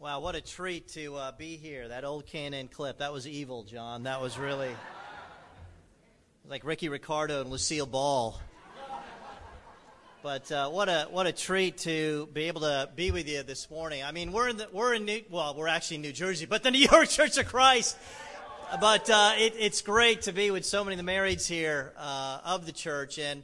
Wow, what a treat to uh, be here. That old K&N clip, that was evil, John. That was really like Ricky Ricardo and Lucille Ball. But uh, what a what a treat to be able to be with you this morning. I mean, we're in the, we're in New, well, we're actually in New Jersey, but the New York Church of Christ. But uh, it, it's great to be with so many of the marrieds here uh, of the church, and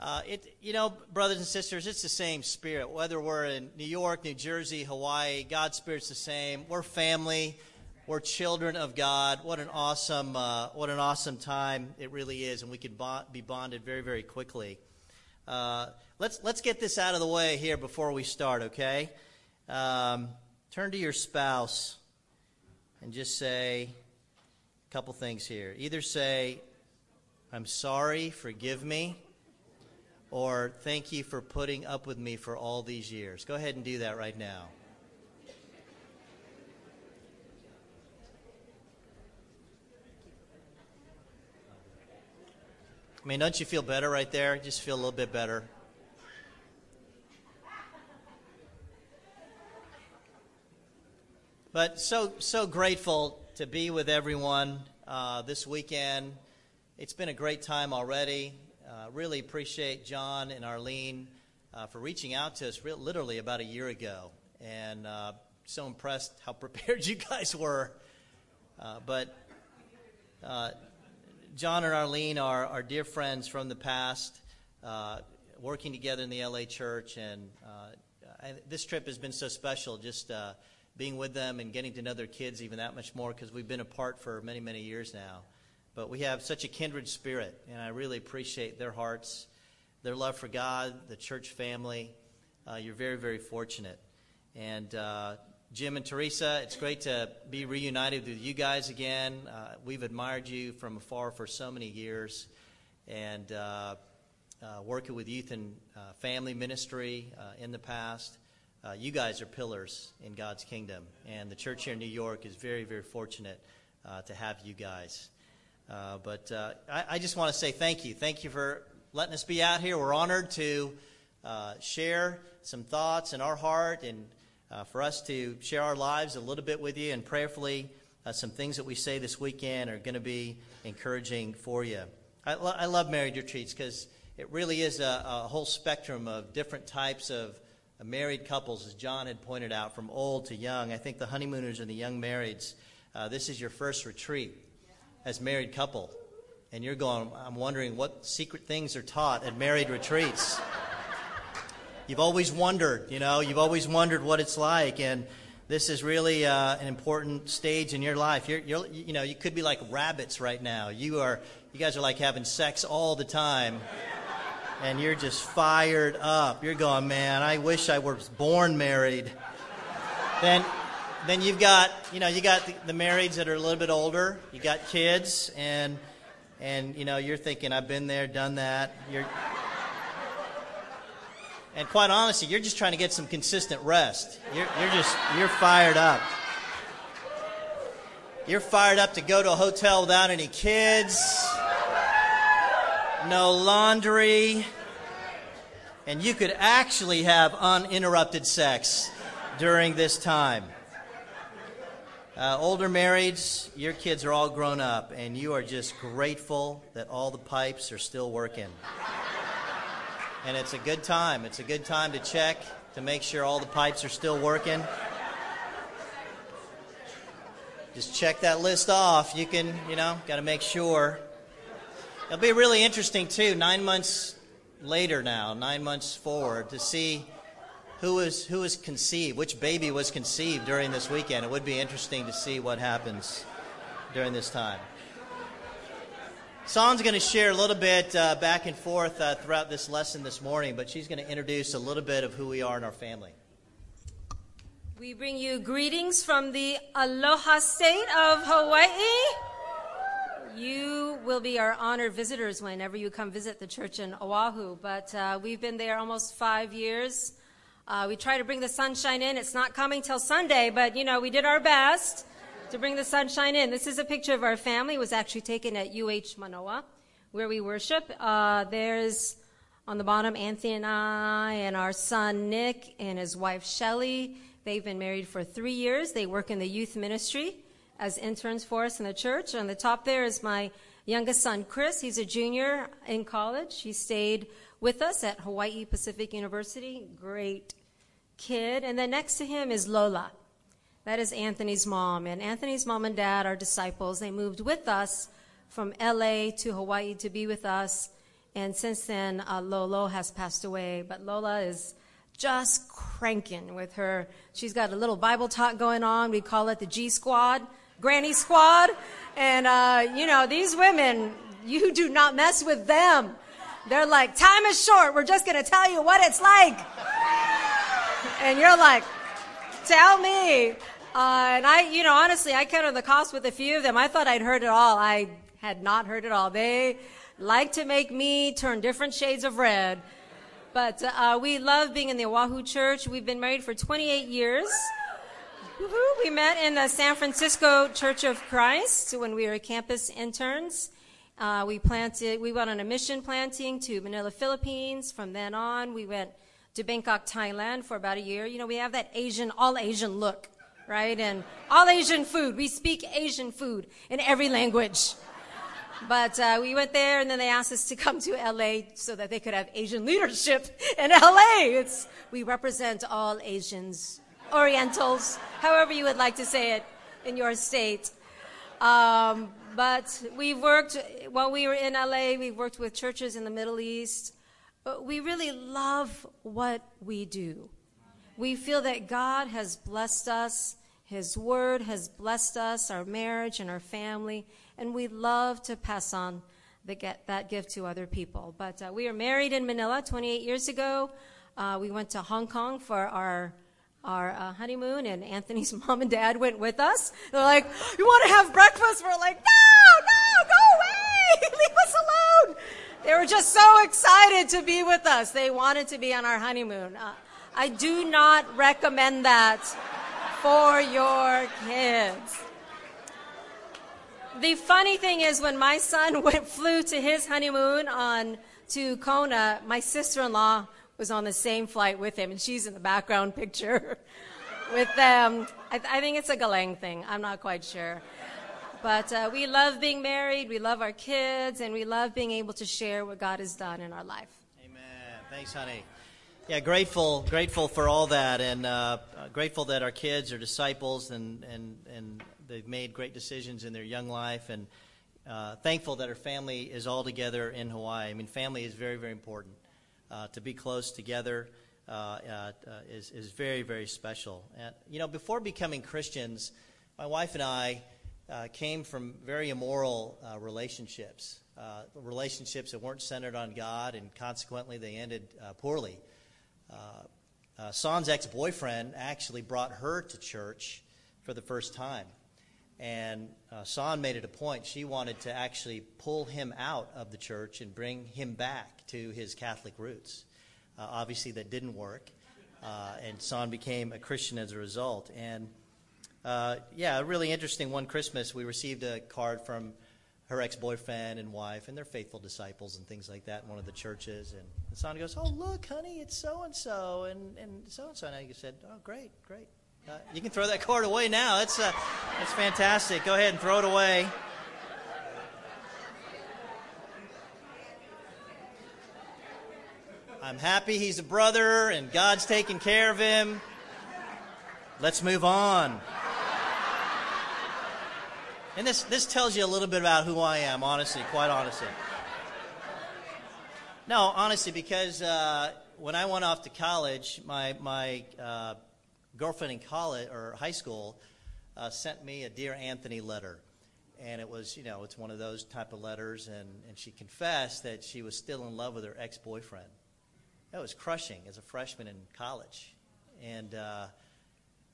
uh, it you know, brothers and sisters, it's the same spirit. Whether we're in New York, New Jersey, Hawaii, God's spirit's the same. We're family. We're children of God. What an awesome uh, what an awesome time it really is, and we could bond, be bonded very very quickly. Uh, let's let's get this out of the way here before we start, okay? Um, turn to your spouse and just say a couple things here. Either say, "I'm sorry, forgive me," or "Thank you for putting up with me for all these years." Go ahead and do that right now. I mean, don't you feel better right there? Just feel a little bit better. But so so grateful to be with everyone uh, this weekend. It's been a great time already. Uh, really appreciate John and Arlene uh, for reaching out to us re- literally about a year ago, and uh, so impressed how prepared you guys were. Uh, but uh, John and Arlene are, are dear friends from the past, uh, working together in the LA church, and uh, this trip has been so special. Just being with them and getting to know their kids even that much more because we've been apart for many, many years now. But we have such a kindred spirit, and I really appreciate their hearts, their love for God, the church family. Uh, you're very, very fortunate. And uh, Jim and Teresa, it's great to be reunited with you guys again. Uh, we've admired you from afar for so many years, and uh, uh, working with youth and uh, family ministry in the past. You guys are pillars in God's kingdom, and the church here in New York is very, very fortunate to have you guys. But I, I, just want to say thank you. Thank you for letting us be out here. We're honored to share some thoughts in our heart and uh, for us to share our lives a little bit with you and prayerfully uh, some things that we say this weekend are going to be encouraging for you. I, lo- I love married retreats because it really is a, a, whole spectrum of different types of uh, married couples, as John had pointed out, from old to young. I think the honeymooners and the young marrieds, uh, this is your first retreat as married couple. And you're going, I'm wondering what secret things are taught at married retreats. You've always wondered, you know, you've always wondered what it's like. And this is really uh, an important stage in your life. You're, you're, you know, you could be like rabbits right now. You are, you guys are like having sex all the time. And you're just fired up. You're going, man, I wish I was born married. Then, then you've got, you know, you got the, the marrieds that are a little bit older. You got kids, and, and you know, you're thinking, I've been there, done that. You're, and quite honestly, you're just trying to get some consistent rest. You're, you're just, you're fired up. You're fired up to go to a hotel without any kids, no laundry, and you could actually have uninterrupted sex during this time. Uh, older marrieds, your kids are all grown up, and you are just grateful that all the pipes are still working and it's a good time. It's a good time to check to make sure all the pipes are still working. Just check that list off. You can, you know, got to make sure. It'll be really interesting, too, nine months later now, nine months forward, to see who was, who was conceived, which baby was conceived during this weekend. It would be interesting to see what happens during this time. Son's going to share a little bit uh, back and forth uh, throughout this lesson this morning, but she's going to introduce a little bit of who we are in our family. We bring you greetings from the Aloha State of Hawaii. You will be our honored visitors whenever you come visit the church in Oahu, but uh, we've been there almost five years. Uh, we try to bring the sunshine in. It's not coming till Sunday, but you know, we did our best to bring the sunshine in. This is a picture of our family. It was actually taken at UH Manoa, where we worship. Uh, there's on the bottom Anthony and I, and our son Nick, and his wife Shelly, They've been married for three years. They work in the youth ministry as interns for us in the church. On the top there is my youngest son, Chris. He's a junior in college. He stayed with us at Hawaii Pacific University. Great kid. And then next to him is Lola. That is Anthony's mom. And Anthony's mom and dad are disciples. They moved with us from LA to Hawaii to be with us. And since then, uh, Lolo has passed away. But Lola is just cranking with her. She's got a little Bible talk going on. We call it the G Squad, Granny Squad. And, uh, you know, these women, you do not mess with them. They're like, time is short. We're just going to tell you what it's like. And you're like, tell me. Uh, and I, you know, honestly, I counted the cost with a few of them. I thought I'd heard it all. I had not heard it all. They like to make me turn different shades of red. But uh, we love being in the Oahu church. We've been married for 28 years. We met in the San Francisco Church of Christ when we were campus interns. Uh, we planted. We went on a mission planting to Manila, Philippines. From then on, we went to Bangkok, Thailand for about a year. You know, we have that Asian, all Asian look, right? And all Asian food. We speak Asian food in every language. But uh, we went there, and then they asked us to come to LA so that they could have Asian leadership in LA. It's, we represent all Asians, Orientals, however you would like to say it in your state. Um, but we worked, while we were in LA, we worked with churches in the Middle East. But we really love what we do. We feel that God has blessed us, His Word has blessed us, our marriage and our family, and we love to pass on get, that gift to other people. But uh, we were married in Manila 28 years ago. Uh, we went to Hong Kong for our our uh, honeymoon, and Anthony's mom and dad went with us. They're like, "You want to have breakfast?" We're like, "No, no, go away, leave us alone." They were just so excited to be with us. They wanted to be on our honeymoon. Uh, I do not recommend that for your kids. The funny thing is, when my son went, flew to his honeymoon on to Kona, my sister-in-law was on the same flight with him, and she's in the background picture with them. I, I, think it's a Galang thing. I'm not quite sure. But uh, we love being married, we love our kids, and we love being able to share what God has done in our life. Amen. Thanks, honey. Yeah, grateful, grateful for all that, and uh, grateful that our kids are disciples, and and and they've made great decisions in their young life, and uh, thankful that our family is all together in Hawaii. I mean, family is very, very important. Uh, to be close together uh, uh, is is very, very special. And you know, before becoming Christians, my wife and I uh, came from very immoral uh, relationships, uh, relationships that weren't centered on God, and consequently they ended uh, poorly. Uh, uh, San's ex boyfriend actually brought her to church for the first time. And San made it a point. She wanted to actually pull him out of the church and bring him back to his Catholic roots. obviously, that didn't work. and San became a Christian as a result. And uh, yeah, really interesting. One Christmas, we received a card from her ex boyfriend and wife, and they're faithful disciples and things like that in one of the churches. And the son goes, Oh, look, honey, it's so and so, and so and so. And I said, Oh, great, great. Uh, you can throw that card away now. That's, uh, that's fantastic. Go ahead and throw it away. I'm happy he's a brother and God's taking care of him. Let's move on. And this, this tells you a little bit about who I am, honestly, quite honestly. No, honestly, because uh, when I went off to college, my, my uh, girlfriend in college or high school uh, sent me a Dear Anthony letter. And it was, you know, it's one of those type of letters. And, and she confessed that she was still in love with her ex boyfriend. That was crushing as a freshman in college. And,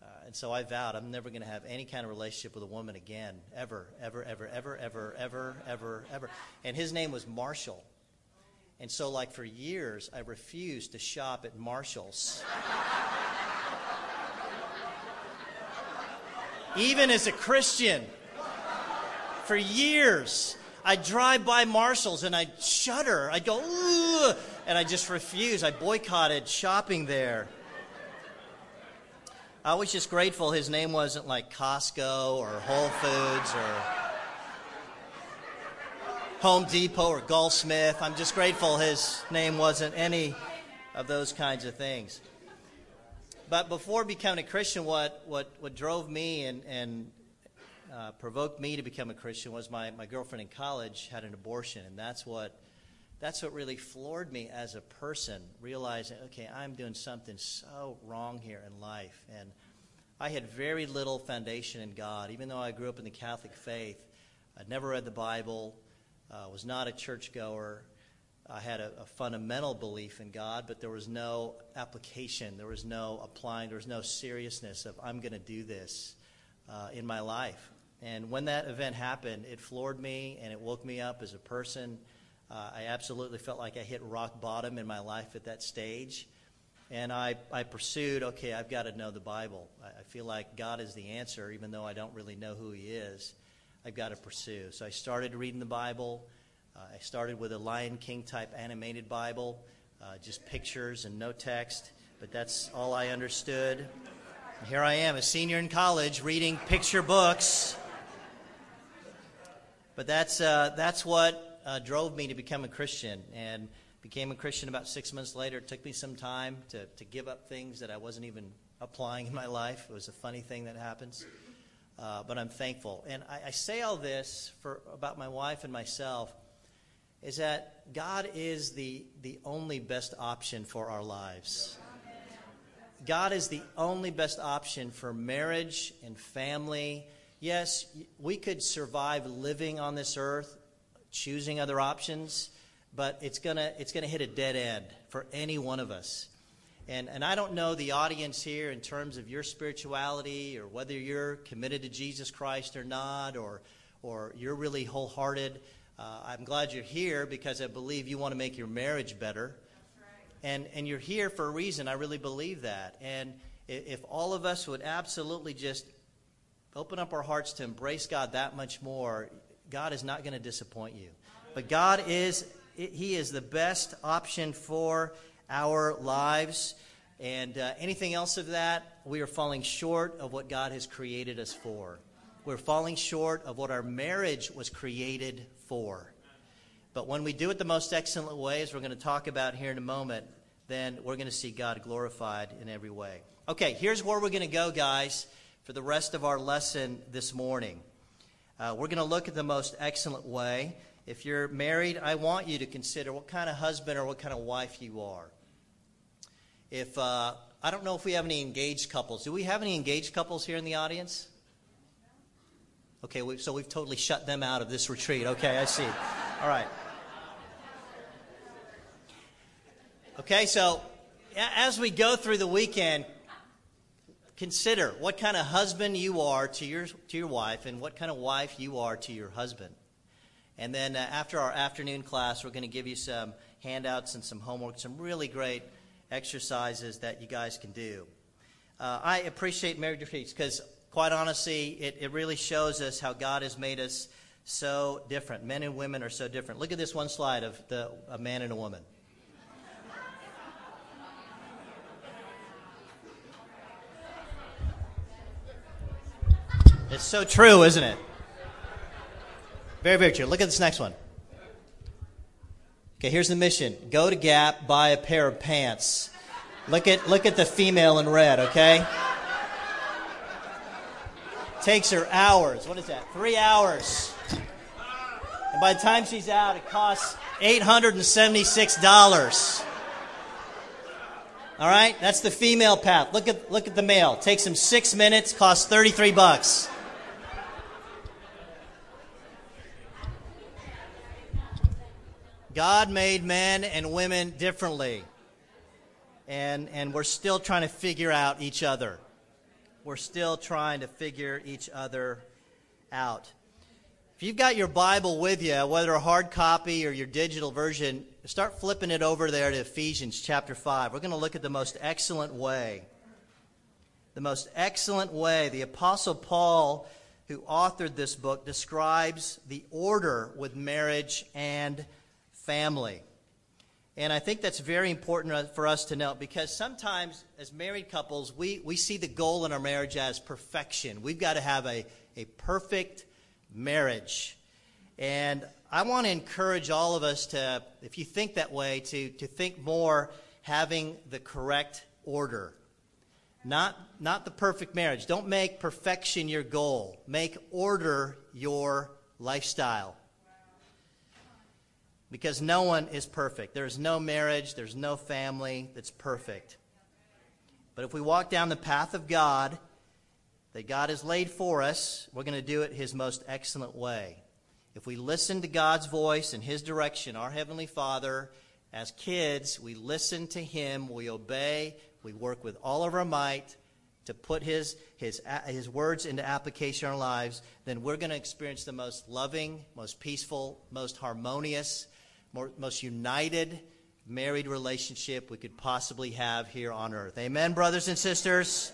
uh, and so I vowed I'm never going to have any kind of relationship with a woman again, ever, ever, ever, ever, ever, ever, ever, ever. And his name was Marshall. And so, like, for years, I refused to shop at Marshall's. Even as a Christian, for years, I'd drive by Marshall's and I'd shudder. I'd go, Ugh! and I just refused. I boycotted shopping there. I was just grateful his name wasn't like Costco or Whole Foods or Home Depot or Goldsmith. I'm just grateful his name wasn't any of those kinds of things. But before becoming a Christian, what, what, what drove me and, and uh, provoked me to become a Christian was my, my girlfriend in college had an abortion, and that's what that's what really floored me as a person, realizing, okay, I'm doing something so wrong here in life. And I had very little foundation in God, even though I grew up in the Catholic faith. I'd never read the Bible, uh, was not a churchgoer. I had a, a, fundamental belief in God, but there was no application. There was no applying. There was no seriousness of, I'm going to do this uh, in my life. And when that event happened, it floored me and it woke me up as a person. Uh, I absolutely felt like I hit rock bottom in my life at that stage. And I, I pursued, okay, I've got to know the Bible. I, I feel like God is the answer, even though I don't really know who He is. I've got to pursue. So I started reading the Bible. Uh, I started with a Lion King type animated Bible, uh, just pictures and no text, but that's all I understood. And here I am, a senior in college, reading picture books. But that's, uh, that's what uh, drove me to become a Christian. And became a Christian about six months later. It took me some time to, to give up things that I wasn't even applying in my life. It was a funny thing that happens. Uh, but I'm thankful. And I, I say all this for about my wife and myself is that God is the, the only best option for our lives. God is the only best option for marriage and family yes, we could survive living on this earth, choosing other options, but it's gonna it's gonna hit a dead end for any one of us. And and I don't know the audience here in terms of your spirituality or whether you're committed to Jesus Christ or not, or or you're really wholehearted. Uh, I'm glad you're here because I believe you want to make your marriage better. And, and you're here for a reason. I really believe that. And if all of us would absolutely just open up our hearts to embrace God that much more, God is not going to disappoint you. But God is, He is the best option for our lives. And uh, anything else of that, we are falling short of what God has created us for. We're falling short of what our marriage was created for. But when we do it the most excellent way, as we're going to talk about here in a moment, then we're going to see God glorified in every way. Okay, here's where we're going to go, guys for the rest of our lesson this morning. Uh, we're going to look at the most excellent way. If you're married, I want you to consider what kind of husband or what kind of wife you are. If uh, I don't know if we have any engaged couples. Do we have any engaged couples here in the audience? Okay, we, so we've totally shut them out of this retreat. Okay, I see. All right. Okay, so as we go through the weekend, consider what kind of husband you are to your, to your wife and what kind of wife you are to your husband. And then uh, after our afternoon class, we're going to give you some handouts and some homework, some really great exercises that you guys can do. Uh, I appreciate marriage retreats because, quite honestly, it, it really shows us how God has made us so different. Men and women are so different. Look at this one slide of the, a man and a woman. It's so true, isn't it? Very, very true. Look at this next one. Okay, here's the mission. Go to Gap, buy a pair of pants. Look at look at the female in red, okay? Takes her hours. What is that? Three hours. And by the time she's out, it costs $876. All right? That's the female path. Look at look at the male. Takes him 6 minutes, costs 33 bucks. God made men and women differently. And, and we're still trying to figure out each other. We're still trying to figure each other out. If you've got your Bible with you, whether a hard copy or your digital version, start flipping it over there to Ephesians chapter 5. We're going to look at the most excellent way. The most excellent way. The Apostle Paul, who authored this book, describes the order with marriage and family. And I think that's very important uh, for us to know because sometimes, as married couples, we, we see the goal in our marriage as perfection. We've got to have a, a perfect marriage. And I want to encourage all of us to, if you think that way, to, to think more having the correct order. Not, not the perfect marriage. Don't make perfection your goal, make order your lifestyle because no one is perfect. There is no marriage, there's no family that's perfect. But if we walk down the path of God that God has laid for us, we're going to do it His most excellent way. If we listen to God's voice and His direction, our Heavenly Father, as kids, we listen to Him, we obey, we work with all of our might to put His, His, His words into application in our lives, then we're going to experience the most loving, most peaceful, most harmonious, more, most united married relationship we could possibly have here on earth. Amen, brothers and sisters?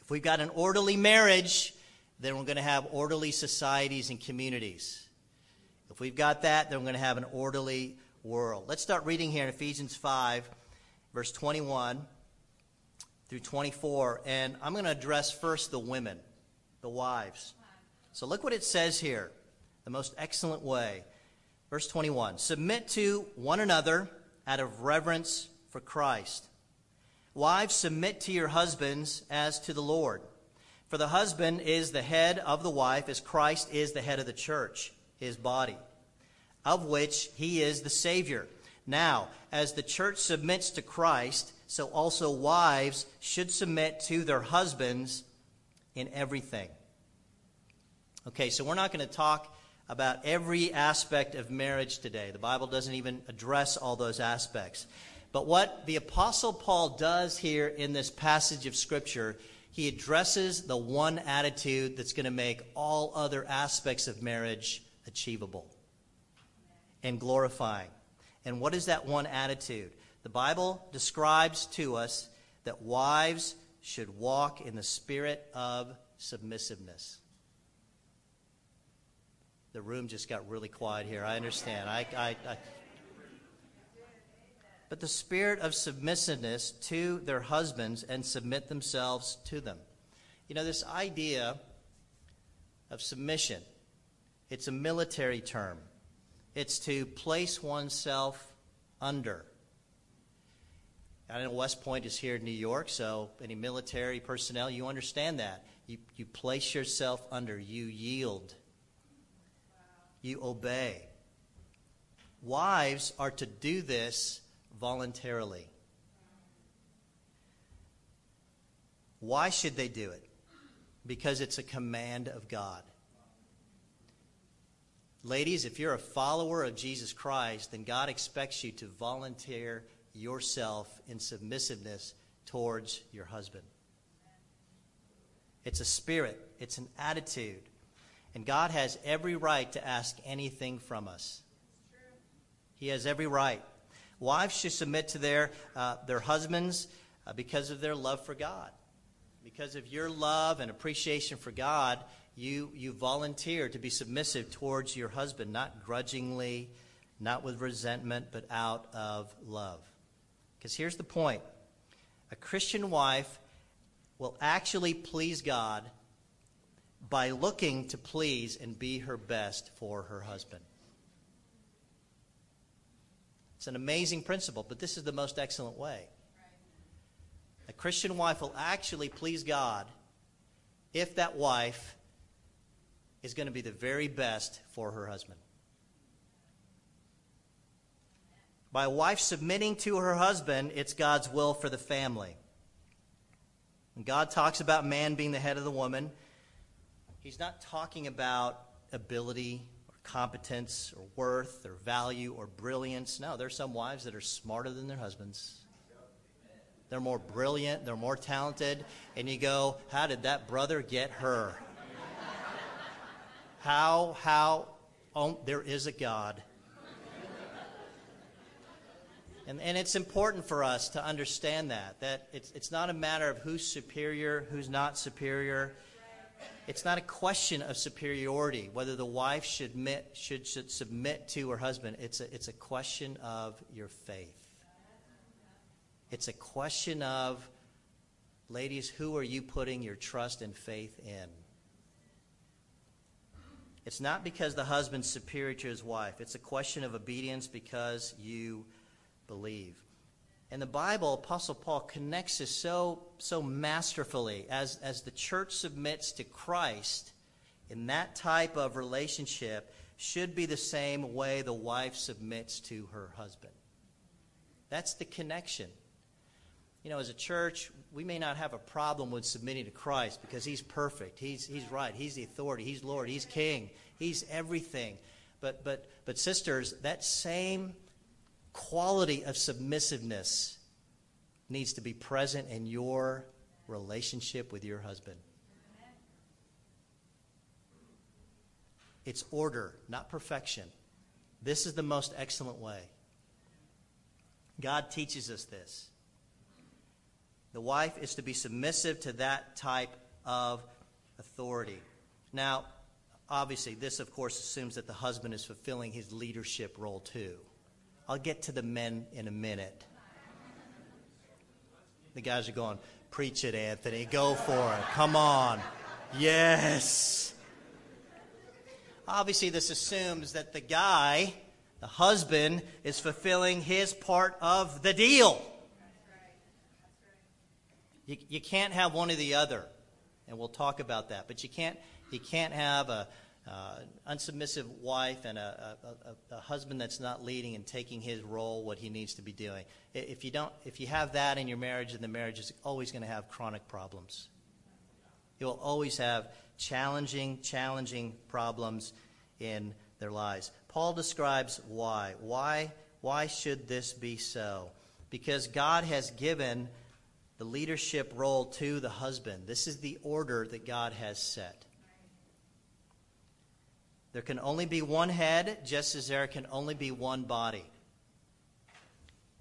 If we've got an orderly marriage, then we're going to have orderly societies and communities. If we've got that, then we're going to have an orderly world. Let's start reading here in Ephesians 5, verse 21 through 24. And I'm going to address first the women, the wives. So look what it says here the most excellent way. Verse 21 Submit to one another out of reverence for Christ. Wives, submit to your husbands as to the Lord. For the husband is the head of the wife, as Christ is the head of the church, his body, of which he is the Savior. Now, as the church submits to Christ, so also wives should submit to their husbands in everything. Okay, so we're not going to talk about every aspect of marriage today. The Bible doesn't even address all those aspects. But what the Apostle Paul does here in this passage of Scripture, he addresses the one attitude that's going to make all other aspects of marriage achievable and glorifying. And what is that one attitude? The Bible describes to us that wives should walk in the spirit of submissiveness. The room just got really quiet here. I understand. I, I, I, but the spirit of submissiveness to their husbands and submit themselves to them. You know, this idea of submission, it's a military term. It's to place oneself under. I know West Point is here in New York, so any military personnel, you understand that. You, you place yourself under, you yield you obey. Wives are to do this voluntarily. Why should they do it? Because it's a command of God. Ladies, if you're a follower of Jesus Christ, then God expects you to volunteer yourself in submissiveness towards your husband. It's a spirit, it's an attitude. And God has every right to ask anything from us. He has every right. Wives should submit to their, uh, their husbands uh, because of their love for God. Because of your love and appreciation for God, you, you volunteer to be submissive towards your husband, not grudgingly, not with resentment, but out of love. Because here's the point a Christian wife will actually please God by looking to please and be her best for her husband. It's an amazing principle, but this is the most excellent way. A Christian wife will actually please God if that wife is going to be the very best for her husband. By a wife submitting to her husband, it's God's will for the family. When God talks about man being the head of the woman, he's not talking about ability or competence or worth or value or brilliance. No, there's some wives that are smarter than their husbands. They're more brilliant, they're more talented, and you go, How did that brother get her? how, how, oh, there is a God. And, and it's important for us to understand that, that it's, it's not a matter of who's superior, who's not superior It's not a question of superiority, whether the wife should, should, should submit to her husband. It's a, it's a question of your faith. It's a question of, ladies, who are you putting your trust and faith in? It's not because the husband's superior to his wife. It's a question of obedience because you believe. And the Bible, Apostle Paul connects this so, so masterfully as, as the church submits to Christ in that type of relationship should be the same way the wife submits to her husband. That's the connection. You know, as a church, we may not have a problem with submitting to Christ because he's perfect. He's, he's right. He's the authority. He's Lord. He's King. He's everything. But, but, but sisters, that same quality of submissiveness needs to be present in your relationship with your husband. It's order, not perfection. This is the most excellent way. God teaches us this. The wife is to be submissive to that type of authority. Now, obviously, this, of course, assumes that the husband is fulfilling his leadership role too. I'll get to the men in a minute. The guys are going, Preach it, Anthony. Go for it. Come on. Yes. Obviously, this assumes that the guy, the husband, is fulfilling his part of the deal. You, you can't have one or the other, and we'll talk about that. But you can't, you can't have a, uh, unsubmissive wife and a, a, a, husband that's not leading and taking his role, what he needs to be doing. If you don't, if you have that in your marriage, then the marriage is always going to have chronic problems. You will always have challenging, challenging problems in their lives. Paul describes why. Why? Why should this be so? Because God has given the leadership role to the husband. This is the order that God has set. There can only be one head, just as there can only be one body.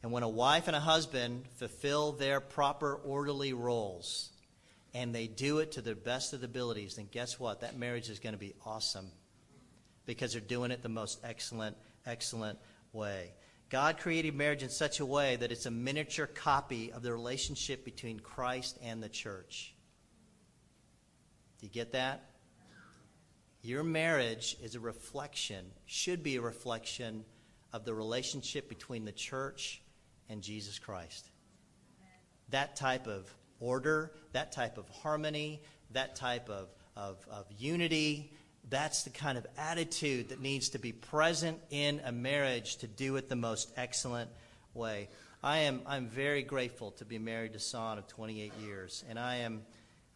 And when a wife and a husband fulfill their proper orderly roles, and they do it to their best of the abilities, then guess what? That marriage is going to be awesome because they're doing it the most excellent, excellent way. God created marriage in such a way that it's a miniature copy of the relationship between Christ and the church. Do you get that? Your marriage is a reflection, should be a reflection of the relationship between the church and Jesus Christ. That type of order, that type of harmony, that type of, of, of unity, that's the kind of attitude that needs to be present in a marriage to do it the most excellent way. I am I'm very grateful to be married to Son of 28 years, and I am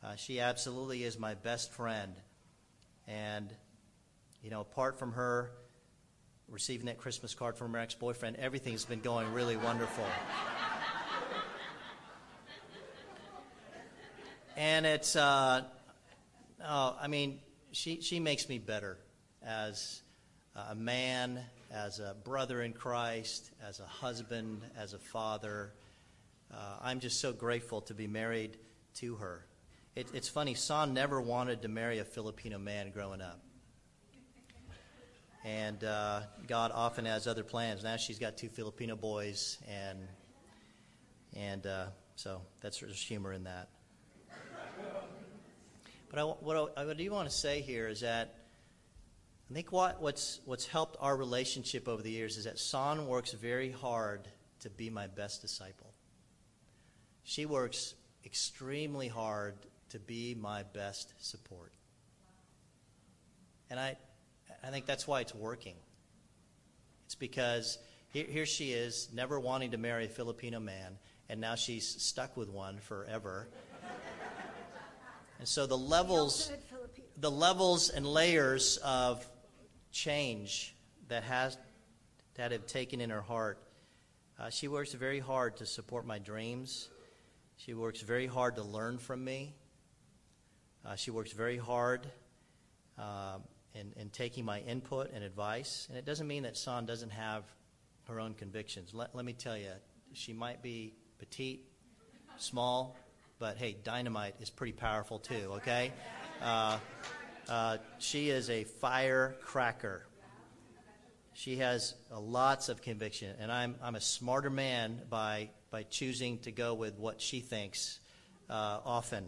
uh, she absolutely is my best friend. And, you know, apart from her receiving that Christmas card from her ex boyfriend, everything's been going really wonderful. and it's, uh, oh, I mean, she, she makes me better as a man, as a brother in Christ, as a husband, as a father. Uh, I'm just so grateful to be married to her. It, it's funny, Son never wanted to marry a Filipino man growing up. And uh, God often has other plans. Now she's got two Filipino boys, and and uh, so that's there's humor in that. But I, what, I, what I do want to say here is that I think what, what's, what's helped our relationship over the years is that Son works very hard to be my best disciple. She works extremely hard to be my best support. And I, I think that's why it's working. It's because here, here she is, never wanting to marry a Filipino man, and now she's stuck with one forever. and so the levels, the levels and layers of change that has that have taken in her heart. Uh, she works very hard to support my dreams. She works very hard to learn from me. Uh, she works very hard uh, in, in taking my input and advice. And it doesn't mean that Son doesn't have her own convictions. Let, let me tell you, she might be petite, small, but hey, dynamite is pretty powerful too, okay? Uh, uh, she is a firecracker. She has uh, lots of conviction, and I'm, I'm a smarter man by, by choosing to go with what she thinks uh, often.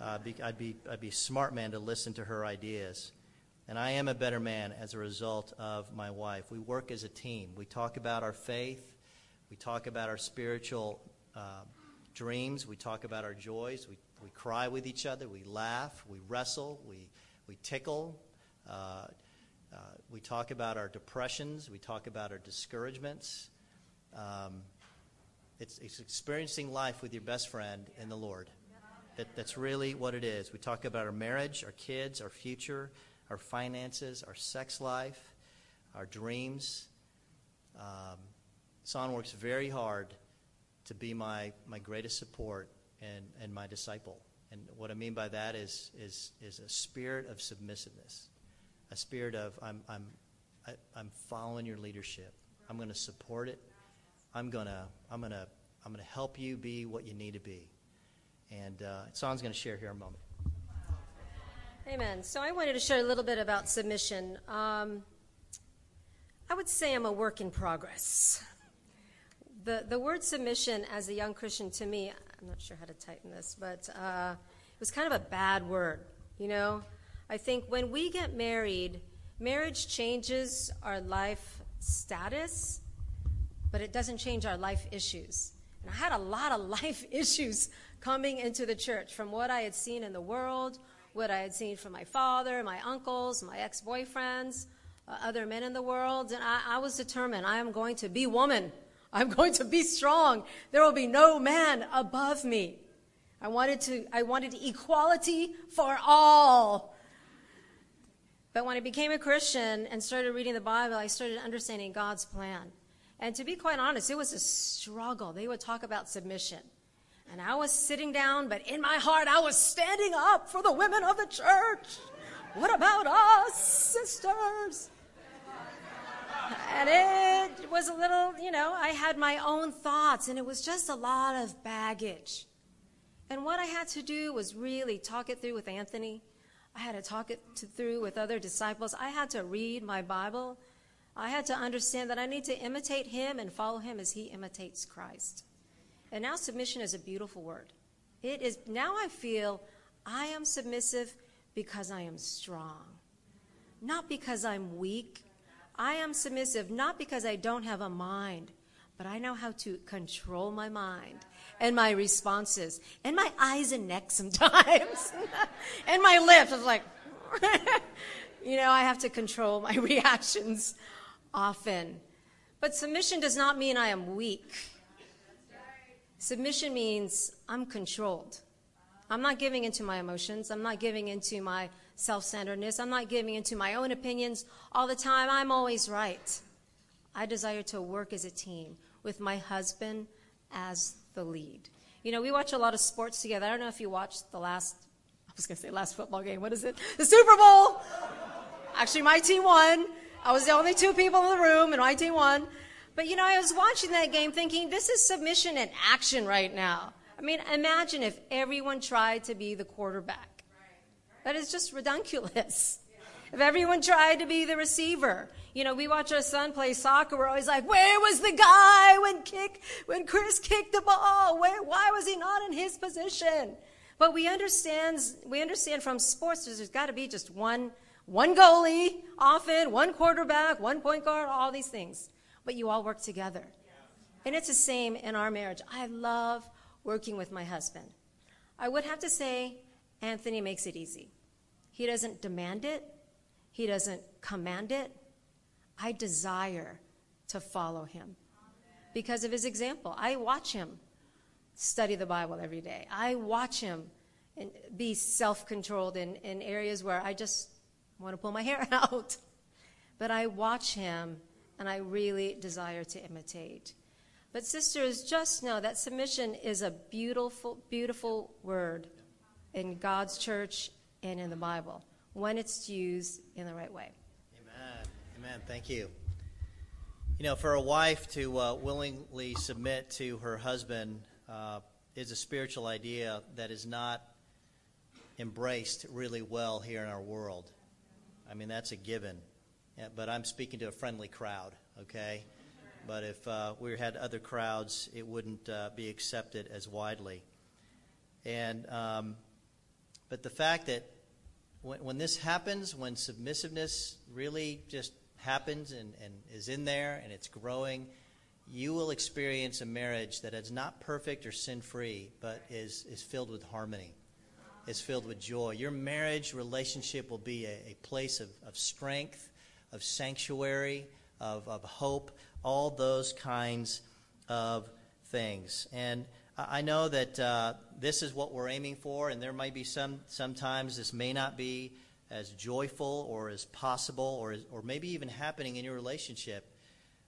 Uh, be, I'd, be, I'd be a smart man to listen to her ideas. And I am a better man as a result of my wife. We work as a team. We talk about our faith. We talk about our spiritual uh, dreams. We talk about our joys. We, we cry with each other. We laugh. We wrestle. We, we tickle. Uh, uh, we talk about our depressions. We talk about our discouragements. Um, it's, it's, experiencing life with your best friend in the Lord. That, that's really what it is. We talk about our marriage, our kids, our future, our finances, our sex life, our dreams. Um, Son works very hard to be my, my greatest support and, and my disciple. And what I mean by that is, is, is a spirit of submissiveness, a spirit of I'm, I'm, I, am i am following your leadership. I'm going to support it. I'm going to I'm going to I'm going to help you be what you need to be. And uh, Son's going to share here in a moment. Amen. So I wanted to share a little bit about submission. Um, I would say I'm a work in progress. The, the word submission as a young Christian to me, I'm not sure how to tighten this, but uh, it was kind of a bad word. You know, I think when we get married, marriage changes our life status, but it doesn't change our life issues. And I had a lot of life issues coming into the church from what I had seen in the world, what I had seen from my father, my uncles, my ex boyfriends, uh, other men in the world. And I, I was determined I am going to be woman. I'm going to be strong. There will be no man above me. I wanted to, I wanted equality for all. But when I became a Christian and started reading the Bible, I started understanding God's plan. And to be quite honest, it was a struggle. They would talk about submission. And I was sitting down, but in my heart, I was standing up for the women of the church. What about us, sisters? And it was a little, you know, I had my own thoughts, and it was just a lot of baggage. And what I had to do was really talk it through with Anthony. I had to talk it to, through with other disciples. I had to read my Bible. I had to understand that I need to imitate him and follow him as he imitates Christ. And now submission is a beautiful word. It is now I feel I am submissive because I am strong. Not because I'm weak. I am submissive not because I don't have a mind, but I know how to control my mind and my responses and my eyes and neck sometimes and my lips. I was like, you know, I have to control my reactions often. But submission does not mean I am weak. Submission means I'm controlled. I'm not giving into my emotions. I'm not giving into my self centeredness. I'm not giving into my own opinions all the time. I'm always right. I desire to work as a team with my husband as the lead. You know, we watch a lot of sports together. I don't know if you watched the last, I was going to say last football game. What is it? The Super Bowl! Actually, my team won. I was the only two people in the room, and my team won. But you know, I was watching that game thinking, this is submission in action right now. I mean, imagine if everyone tried to be the quarterback. That is just ridiculous. If everyone tried to be the receiver. You know, we watch our son play soccer. We're always like, where was the guy when kick, when Chris kicked the ball? Where, why was he not in his position? But we understand, we understand from sports there's got to be just one, one goalie often, one quarterback, one point guard, all these things but you all work together. And it's the same in our marriage. I love working with my husband. I would have to say, Anthony makes it easy. He doesn't demand it, he doesn't command it. I desire to follow him because of his example. I watch him study the Bible every day, I watch him be self controlled in, in areas where I just want to pull my hair out. But I watch him and I really desire to imitate. But, sisters, just know that submission is a beautiful, beautiful word in God's church and in the Bible when it's used in the right way. Amen. Amen. Thank you. You know, for a wife to uh, willingly submit to her husband uh, is a spiritual idea that is not embraced really well here in our world. I mean, that's a given. Yeah, but I'm speaking to a friendly crowd, okay? But if uh, we had other crowds, it wouldn't uh, be accepted as widely. And um, but the fact that when, when this happens, when submissiveness really just happens and, and is in there and it's growing, you will experience a marriage that is not perfect or sin free, but is, is filled with harmony, is filled with joy. Your marriage relationship will be a, a place of, of strength, of sanctuary, of, of hope, all those kinds of things. And I know that uh, this is what we're aiming for, and there might be some sometimes this may not be as joyful or as possible or, or maybe even happening in your relationship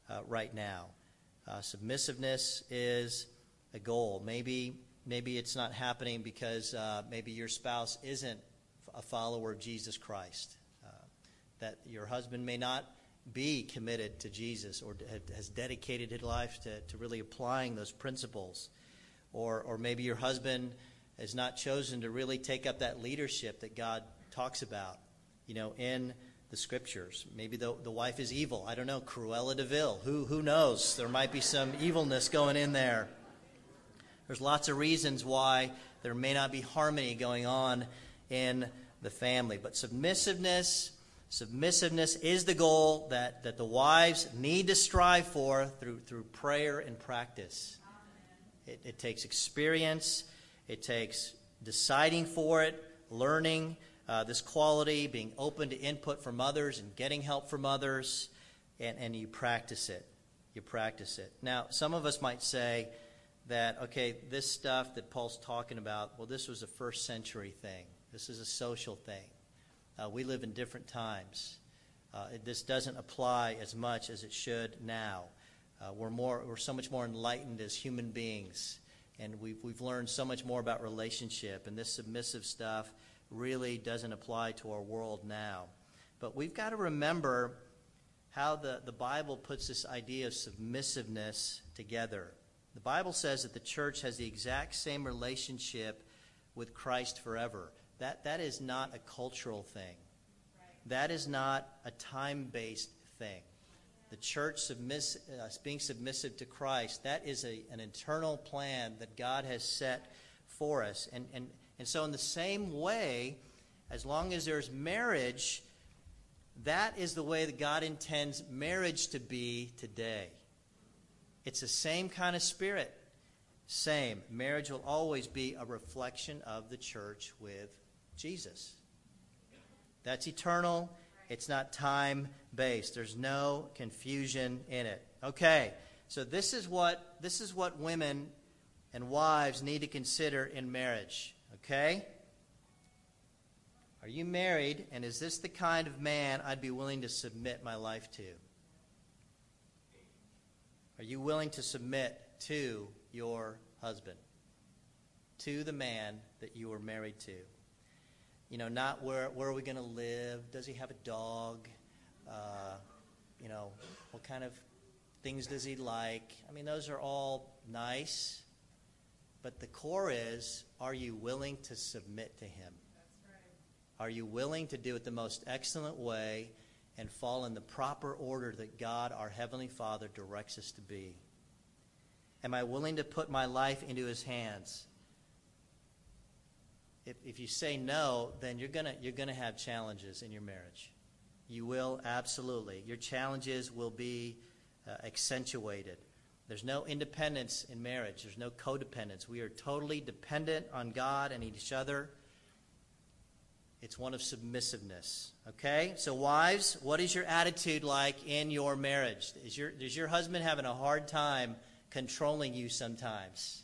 uh, right now. Uh, submissiveness is a goal. Maybe maybe it's not happening because uh, maybe your spouse isn't a follower of Jesus Christ. That your husband may not be committed to Jesus or has dedicated his life to, to really applying those principles. Or, or maybe your husband has not chosen to really take up that leadership that God talks about, you know, in the scriptures. Maybe the, the wife is evil. I don't know. Cruella de Vil. Who, who knows? There might be some evilness going in there. There's lots of reasons why there may not be harmony going on in the family. But submissiveness Submissiveness is the goal that, that the wives need to strive for through, through prayer and practice. It, it takes experience, it takes deciding for it, learning uh, this quality, being open to input from others and getting help from others, and, and you practice it. You practice it. Now, some of us might say that, okay, this stuff that Paul's talking about, well, this was a first century thing, this is a social thing. Uh, we live in different times. Uh, this doesn't apply as much as it should now. Uh, we're more, we're so much more enlightened as human beings, and we've we've learned so much more about relationship. And this submissive stuff really doesn't apply to our world now. But we've got to remember how the, the Bible puts this idea of submissiveness together. The Bible says that the church has the exact same relationship with Christ forever. That, that is not a cultural thing. That is not a time based thing. The church submiss, uh, being submissive to Christ, that is a, an internal plan that God has set for us. And, and, and so, in the same way, as long as there's marriage, that is the way that God intends marriage to be today. It's the same kind of spirit. Same. Marriage will always be a reflection of the church with Jesus. That's eternal. It's not time based. There's no confusion in it. Okay. So this is what this is what women and wives need to consider in marriage. Okay? Are you married and is this the kind of man I'd be willing to submit my life to? Are you willing to submit to your husband? To the man that you are married to? You know, not where, where are we going to live? Does he have a dog? Uh, you know, what kind of things does he like? I mean, those are all nice. But the core is are you willing to submit to him? Right. Are you willing to do it the most excellent way and fall in the proper order that God, our Heavenly Father, directs us to be? Am I willing to put my life into his hands? If, if you say no, then you're gonna you're gonna have challenges in your marriage. You will absolutely. Your challenges will be uh, accentuated. There's no independence in marriage. There's no codependence. We are totally dependent on God and each other. It's one of submissiveness. Okay? So, wives, what is your attitude like in your marriage? Is your, is your husband having a hard time controlling you sometimes?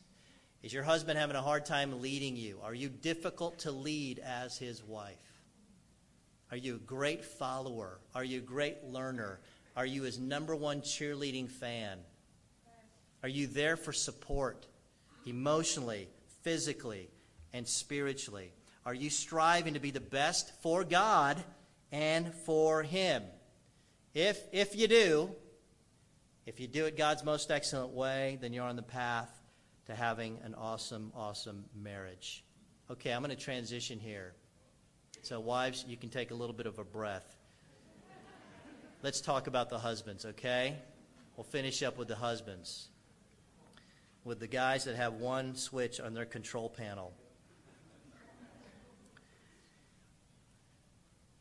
Is your husband having a hard time leading you? Are you difficult to lead as his wife? Are you a great follower? Are you a great learner? Are you his number one cheerleading fan? Are you there for support emotionally, physically, and spiritually? Are you striving to be the best for God and for him? If, if you do, if you do it God's most excellent way, then you're on the path to having an awesome, awesome marriage. Okay, I'm going to transition here. So, wives, you can take a little bit of a breath. Let's talk about the husbands, okay? We'll finish up with the husbands, with the guys that have one switch on their control panel.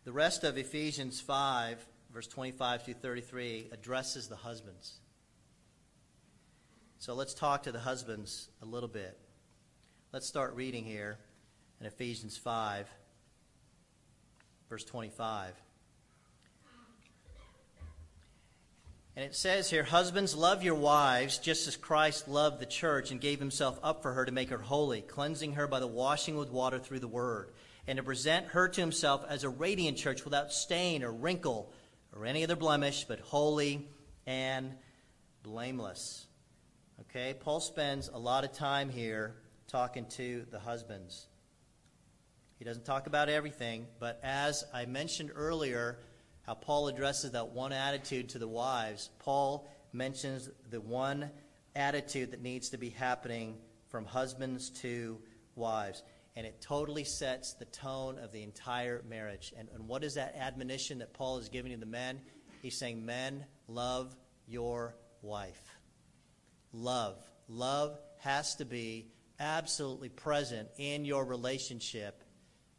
The rest of Ephesians 5, verse 25 through 33, addresses the husbands. So let's talk to the husbands a little bit. Let's start reading here in Ephesians 5, verse 25. And it says here, Husbands, love your wives just as Christ loved the church and gave himself up for her to make her holy, cleansing her by the washing with water through the word, and to present her to himself as a radiant church without stain or wrinkle or any other blemish, but holy and blameless. Okay, Paul spends a lot of time here talking to the husbands. He doesn't talk about everything, but as I mentioned earlier, how Paul addresses that one attitude to the wives, Paul mentions the one attitude that needs to be happening from husbands to wives. And it totally sets the tone of the entire marriage. And, and what is that admonition that Paul is giving to the men? He's saying, Men, love your wife. Love. Love has to be absolutely present in your relationship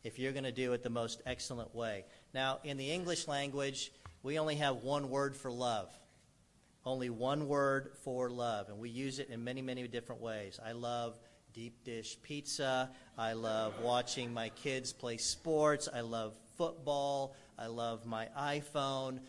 if you're going to do it the most excellent way. Now, in the English language, we only have one word for love. Only one word for love. And we use it in many, many different ways. I love deep dish pizza. I love watching my kids play sports. I love football. I love my iPhone.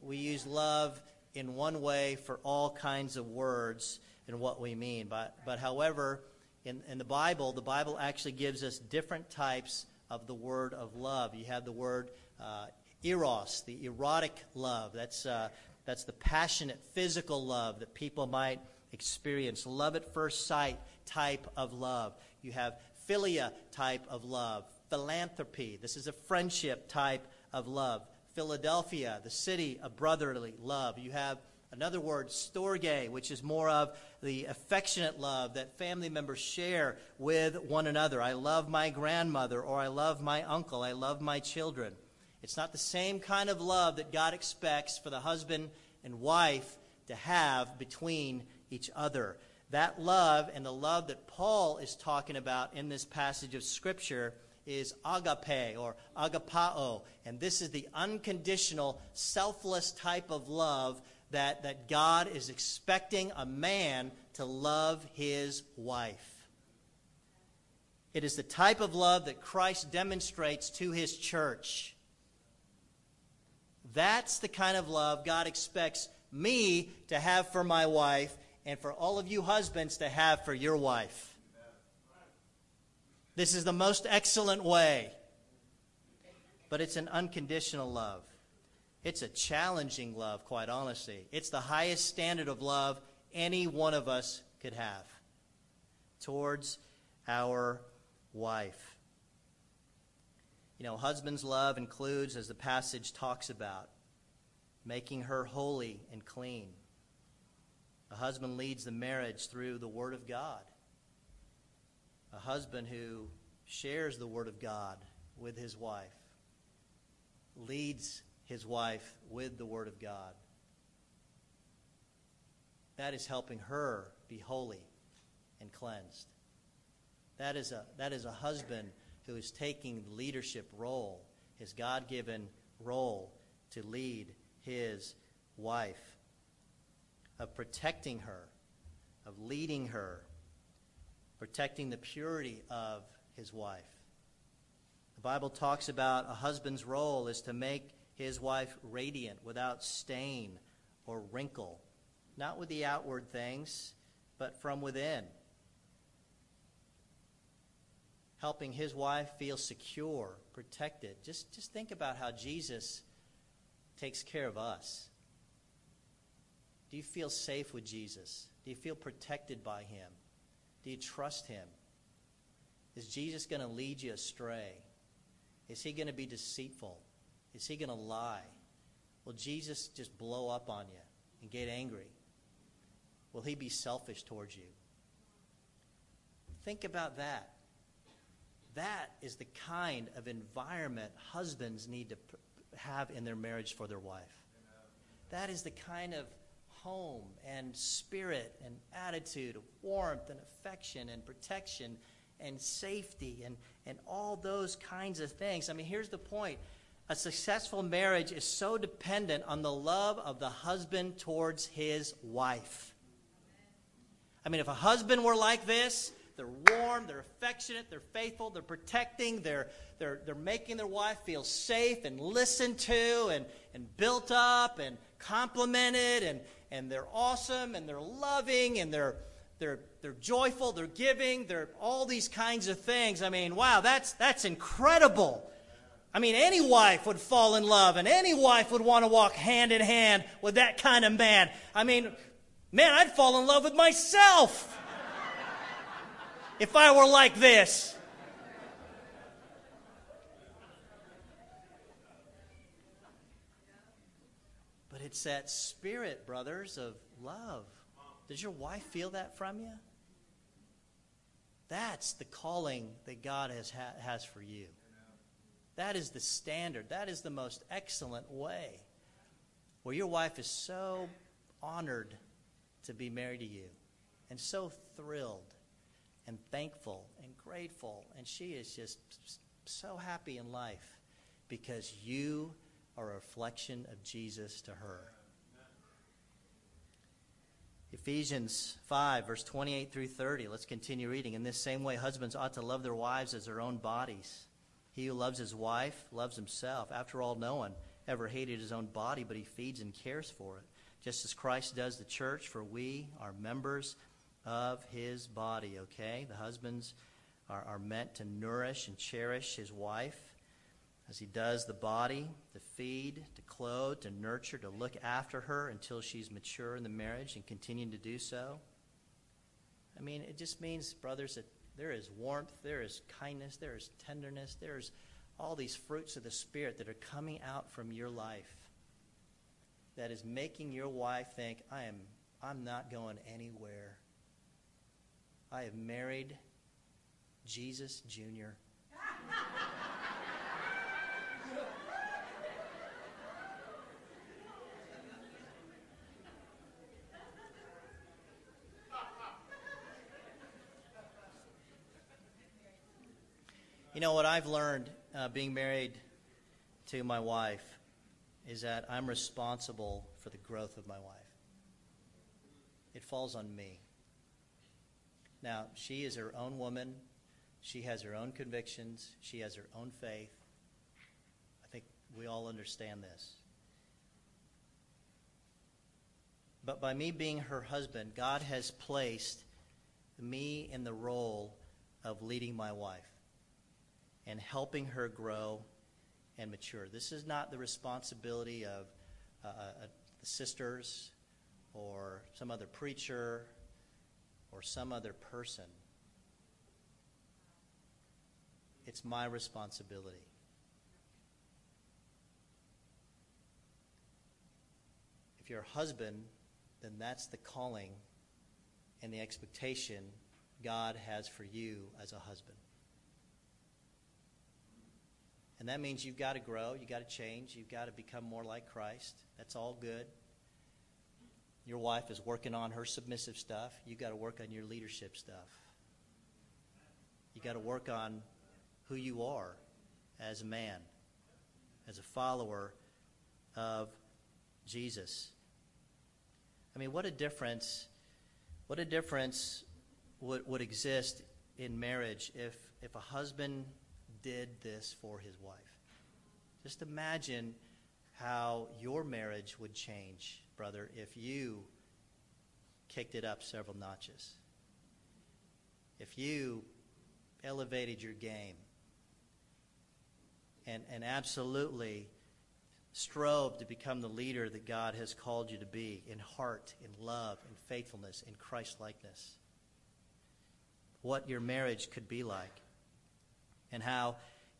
We use love in one way for all kinds of words and what we mean. But, but however, in, in the Bible, the Bible actually gives us different types of the word of love. You have the word uh, eros, the erotic love. That's, uh, that's the passionate physical love that people might experience. Love at first sight type of love. You have philia type of love. Philanthropy. This is a friendship type of love. Philadelphia, the city of brotherly love. You have another word, storge, which is more of the affectionate love that family members share with one another. I love my grandmother, or I love my uncle, I love my children. It's not the same kind of love that God expects for the husband and wife to have between each other. That love and the love that Paul is talking about in this passage of Scripture is agape or agapao. And this is the unconditional, selfless type of love that, that God is expecting a man to love his wife. It is the type of love that Christ demonstrates to his church. That's the kind of love God expects me to have for my wife and for all of you husbands to have for your wife. This is the most excellent way. But it's an unconditional love. It's a challenging love, quite honestly. It's the highest standard of love any one of us could have towards our wife. You know, husband's love includes, as the passage talks about, making her holy and clean. A husband leads the marriage through the Word of God. A husband who shares the Word of God with his wife leads his wife with the Word of God. That is helping her be holy and cleansed. That is a, that is a husband who is taking the leadership role, his God given role, to lead his wife, of protecting her, of leading her, protecting the purity of his wife. The Bible talks about a husband's role is to make his wife radiant without stain or wrinkle, not with the outward things, but from within helping his wife feel secure, protected. Just, just think about how Jesus takes care of us. Do you feel safe with Jesus? Do you feel protected by him? Do you trust him? Is Jesus going to lead you astray? Is he going to be deceitful? Is he going to lie? Will Jesus just blow up on you and get angry? Will he be selfish towards you? Think about that. that is the kind of environment husbands need to have in their marriage for their wife. That is the kind of home and spirit and attitude of warmth and affection and protection and safety and, and all those kinds of things. I mean, here's the point a successful marriage is so dependent on the love of the husband towards his wife. I mean, if a husband were like this, they're warm, they're affectionate, they're faithful, they're protecting, they're, they're, they're making their wife feel safe and listened to and, and built up and complimented and, and they're awesome and they're loving and they're, they're, they're joyful, they're giving, they're all these kinds of things. I mean, wow, that's, that's incredible. I mean, any wife would fall in love and any wife would want to walk hand in hand with that kind of man. I mean, man, I'd fall in love with myself if I were like this. It's that spirit, brothers, of love. Does your wife feel that from you? That's the calling that God has, ha- has for you. That is the standard. That is the most excellent way. Where your wife is so honored to be married to you and so thrilled and thankful and grateful. And she is just so happy in life because you are a reflection of Jesus to her. Ephesians 5, verse 28 through 30. Let's continue reading. In this same way, husbands ought to love their wives as their own bodies. He who loves his wife loves himself. After all, no one ever hated his own body, but he feeds and cares for it, just as Christ does the church, for we are members of his body, okay? The husbands are, are meant to nourish and cherish his wife as he does the body, to feed, to clothe, to nurture, to look after her until she's mature in the marriage and continuing to do so. I mean, it just means, brothers, that there is warmth, there is kindness, there is tenderness, there's all these fruits of the Spirit that are coming out from your life that is making your wife think, I am I'm not going anywhere. I have married Jesus Jr. You know what I've learned uh, being married to my wife is that I'm responsible for the growth of my wife. It falls on me. Now, she is her own woman. She has her own convictions. She has her own faith. We all understand this. But by me being her husband, God has placed me in the role of leading my wife and helping her grow and mature. This is not the responsibility of uh, uh, the sisters or some other preacher or some other person. It's my responsibility. If you're a husband, then that's the calling and the expectation God has for you as a husband. And that means you've got to grow, you've got to change, you've got to become more like Christ. That's all good. Your wife is working on her submissive stuff. You've got to work on your leadership stuff. You've got to work on who you are as a man, as a follower of Jesus. I mean, what a difference, what a difference would, would exist in marriage if, if a husband did this for his wife. Just imagine how your marriage would change, brother, if you kicked it up several notches. If you elevated your game and, and absolutely strove to become the leader that God has called you to be in heart, in love, in faithfulness, in Christ likeness. What your marriage could be like and how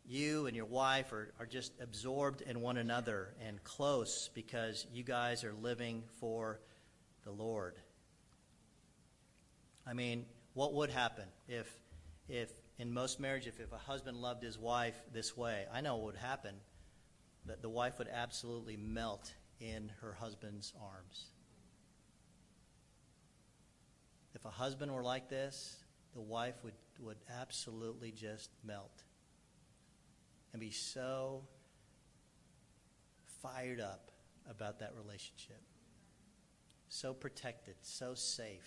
you and your wife are, are just absorbed in one another and close because you guys are living for the Lord. I mean, what would happen if, if, in most marriage, if, if a husband loved his wife this way, I know what would happen. That the wife would absolutely melt in her husband's arms. If a husband were like this, the wife would, would absolutely just melt and be so fired up about that relationship. So protected, so safe,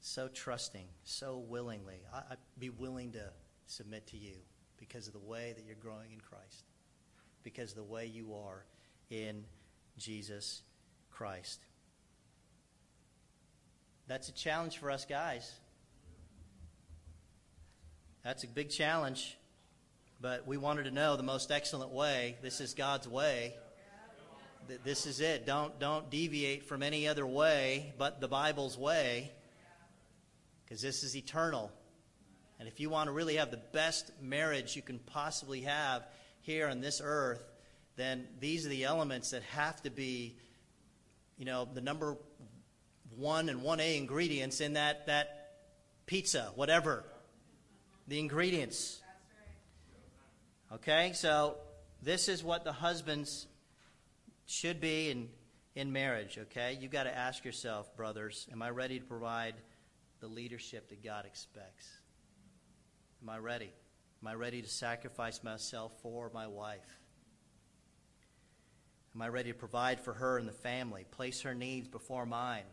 so trusting, so willingly. I, would be willing to submit to you because of the way that you're growing in Christ, because the way you are in Jesus Christ. That's a challenge for us guys. That's a big challenge. But we wanted to know the most excellent way. This is God's way. This is it. Don't, don't deviate from any other way but the Bible's way. Because this is eternal. And if you want to really have the best marriage you can possibly have here on this earth, then these are the elements that have to be, you know, the number one and 1A ingredients in that, that pizza, whatever. The ingredients. Okay, so this is what the husbands should be in, in marriage, okay? You've got to ask yourself, brothers, am I ready to provide the leadership that God expects? Am I ready? Am I ready to sacrifice myself for my wife? Am I ready to provide for her and the family, place her needs before mine?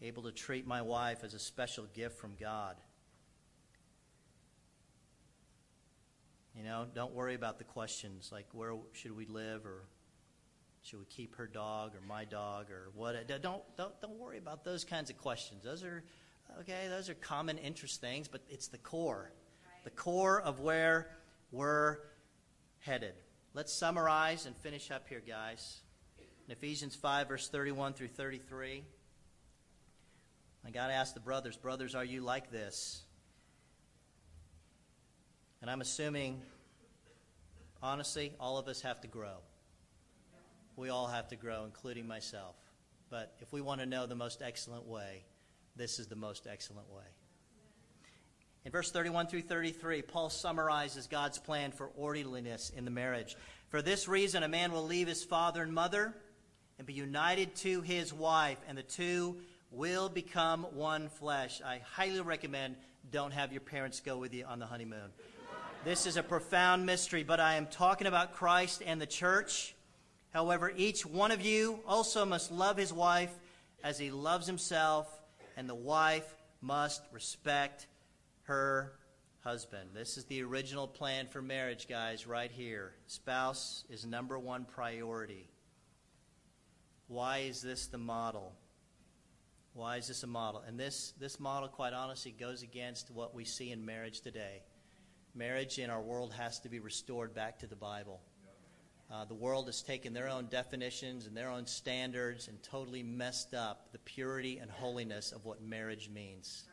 able to treat my wife as a special gift from God. You know, don't worry about the questions like where should we live or should we keep her dog or my dog or what? Don't don't don't worry about those kinds of questions. Those are okay. Those are common interest things, but it's the core, the core of where we're headed. Let's summarize and finish up here, guys. In Ephesians 5, verse 31 through 33. I got to ask the brothers, brothers, are you like this? And I'm assuming, honestly, all of us have to grow. We all have to grow, including myself. But if we want to know the most excellent way, this is the most excellent way. In verse 31 through 33, Paul summarizes God's plan for orderliness in the marriage. For this reason, a man will leave his father and mother and be united to his wife, and the two will become one flesh. I highly recommend don't have your parents go with you on the honeymoon. This is a profound mystery, but I am talking about Christ and the church. However, each one of you also must love his wife as he loves himself, and the wife must respect her husband. This is the original plan for marriage, guys, right here. Spouse is number one priority. Why is this the model? Why is this a model? And this, this model, quite honestly, goes against what we see in marriage today. Marriage in our world has to be restored back to the Bible. Uh, the world has taken their own definitions and their own standards and totally messed up the purity and holiness of what marriage means.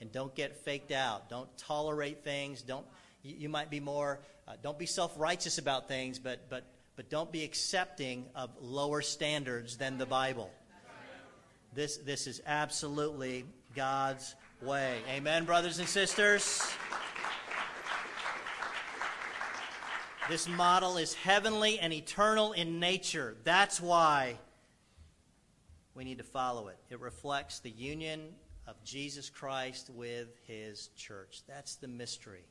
And don't get faked out. Don't tolerate things. Don't you, you might be more. Uh, don't be self-righteous about things, but but but don't be accepting of lower standards than the Bible. This, this is absolutely God's way. Amen, brothers and sisters? This model is heavenly and eternal in nature. That's why we need to follow it. It reflects the union of Jesus Christ with his church. That's the mystery.